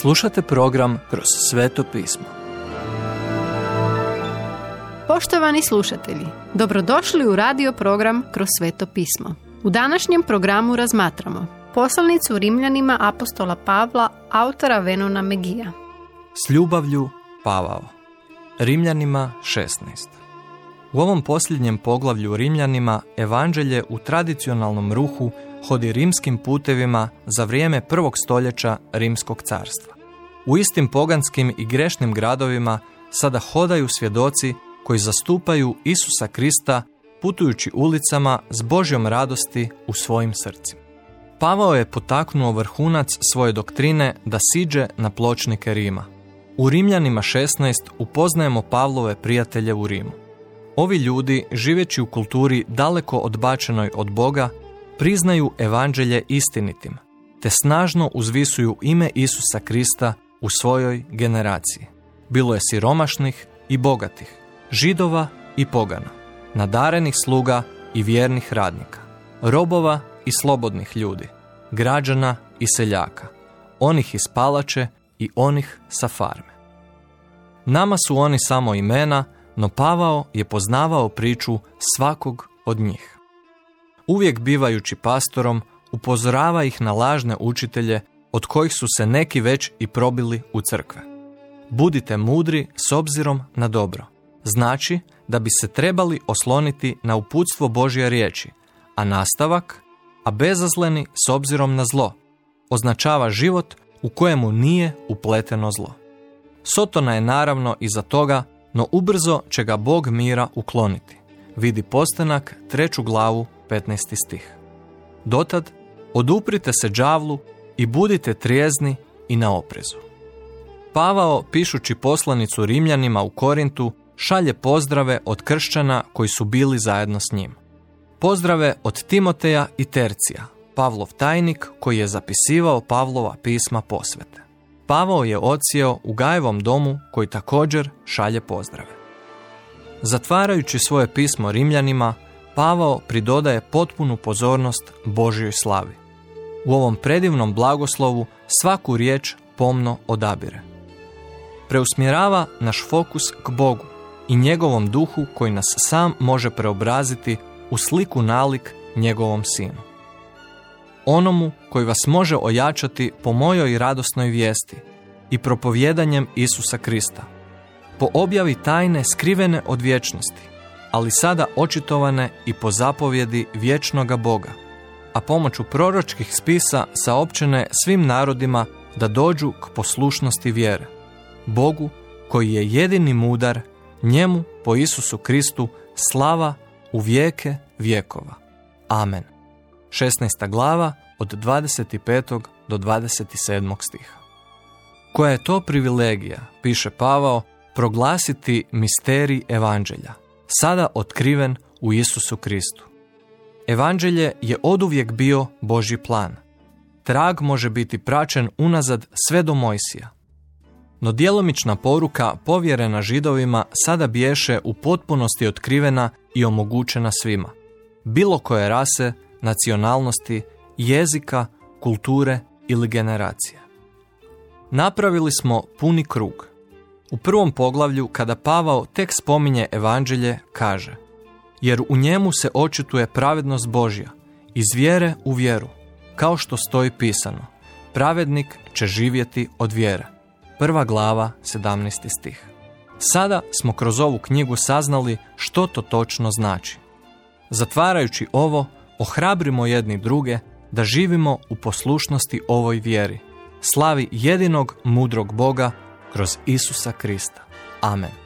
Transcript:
Slušate program Kroz sveto pismo. Poštovani slušatelji, dobrodošli u radio program Kroz sveto pismo. U današnjem programu razmatramo poslanicu Rimljanima apostola Pavla, autora Venona Megija. S ljubavlju Pavao. Rimljanima 16. U ovom posljednjem poglavlju Rimljanima evanđelje u tradicionalnom ruhu hodi rimskim putevima za vrijeme prvog stoljeća Rimskog carstva. U istim poganskim i grešnim gradovima sada hodaju svjedoci koji zastupaju Isusa Krista putujući ulicama s Božjom radosti u svojim srcima. Pavao je potaknuo vrhunac svoje doktrine da siđe na pločnike Rima. U Rimljanima 16 upoznajemo Pavlove prijatelje u Rimu. Ovi ljudi, živeći u kulturi daleko odbačenoj od Boga, priznaju evanđelje istinitim, te snažno uzvisuju ime Isusa Krista u svojoj generaciji. Bilo je siromašnih i bogatih, židova i pogana, nadarenih sluga i vjernih radnika, robova i slobodnih ljudi, građana i seljaka, onih iz palače i onih sa farme. Nama su oni samo imena, no Pavao je poznavao priču svakog od njih. Uvijek bivajući pastorom, upozorava ih na lažne učitelje od kojih su se neki već i probili u crkve. Budite mudri s obzirom na dobro. Znači da bi se trebali osloniti na uputstvo Božje riječi, a nastavak, a bezazleni s obzirom na zlo, označava život u kojemu nije upleteno zlo. Sotona je naravno iza toga, no ubrzo će ga Bog mira ukloniti. Vidi postanak, treću glavu, 15. stih. Dotad, oduprite se đavlu i budite trijezni i na oprezu. Pavao, pišući poslanicu Rimljanima u Korintu, šalje pozdrave od kršćana koji su bili zajedno s njim. Pozdrave od Timoteja i Tercija, Pavlov tajnik koji je zapisivao Pavlova pisma posvete. Pavao je odsjeo u Gajevom domu koji također šalje pozdrave. Zatvarajući svoje pismo Rimljanima, Pavao pridodaje potpunu pozornost Božjoj slavi. U ovom predivnom blagoslovu svaku riječ pomno odabire. Preusmjerava naš fokus k Bogu i njegovom duhu koji nas sam može preobraziti u sliku nalik njegovom sinu. Onomu koji vas može ojačati po mojoj radosnoj vijesti i propovjedanjem Isusa Krista. Po objavi tajne skrivene od vječnosti, ali sada očitovane i po zapovjedi vječnoga Boga, a pomoću proročkih spisa saopćene svim narodima da dođu k poslušnosti vjere. Bogu koji je jedini mudar, njemu po Isusu Kristu slava u vijeke vjekova. Amen. 16. glava od 25. do 27. stiha. Koja je to privilegija, piše Pavao, proglasiti misterij evanđelja, sada otkriven u Isusu Kristu. Evanđelje je oduvijek bio Božji plan. Trag može biti praćen unazad sve do Mojsija. No djelomična poruka povjerena židovima sada biješe u potpunosti otkrivena i omogućena svima. Bilo koje rase, nacionalnosti, jezika, kulture ili generacije. Napravili smo puni krug. U prvom poglavlju, kada Pavao tek spominje evanđelje, kaže Jer u njemu se očituje pravednost Božja, iz vjere u vjeru, kao što stoji pisano. Pravednik će živjeti od vjere. Prva glava, 17. stih. Sada smo kroz ovu knjigu saznali što to točno znači. Zatvarajući ovo, ohrabrimo jedni druge da živimo u poslušnosti ovoj vjeri. Slavi jedinog mudrog Boga kroz Isusa Krista. Amen.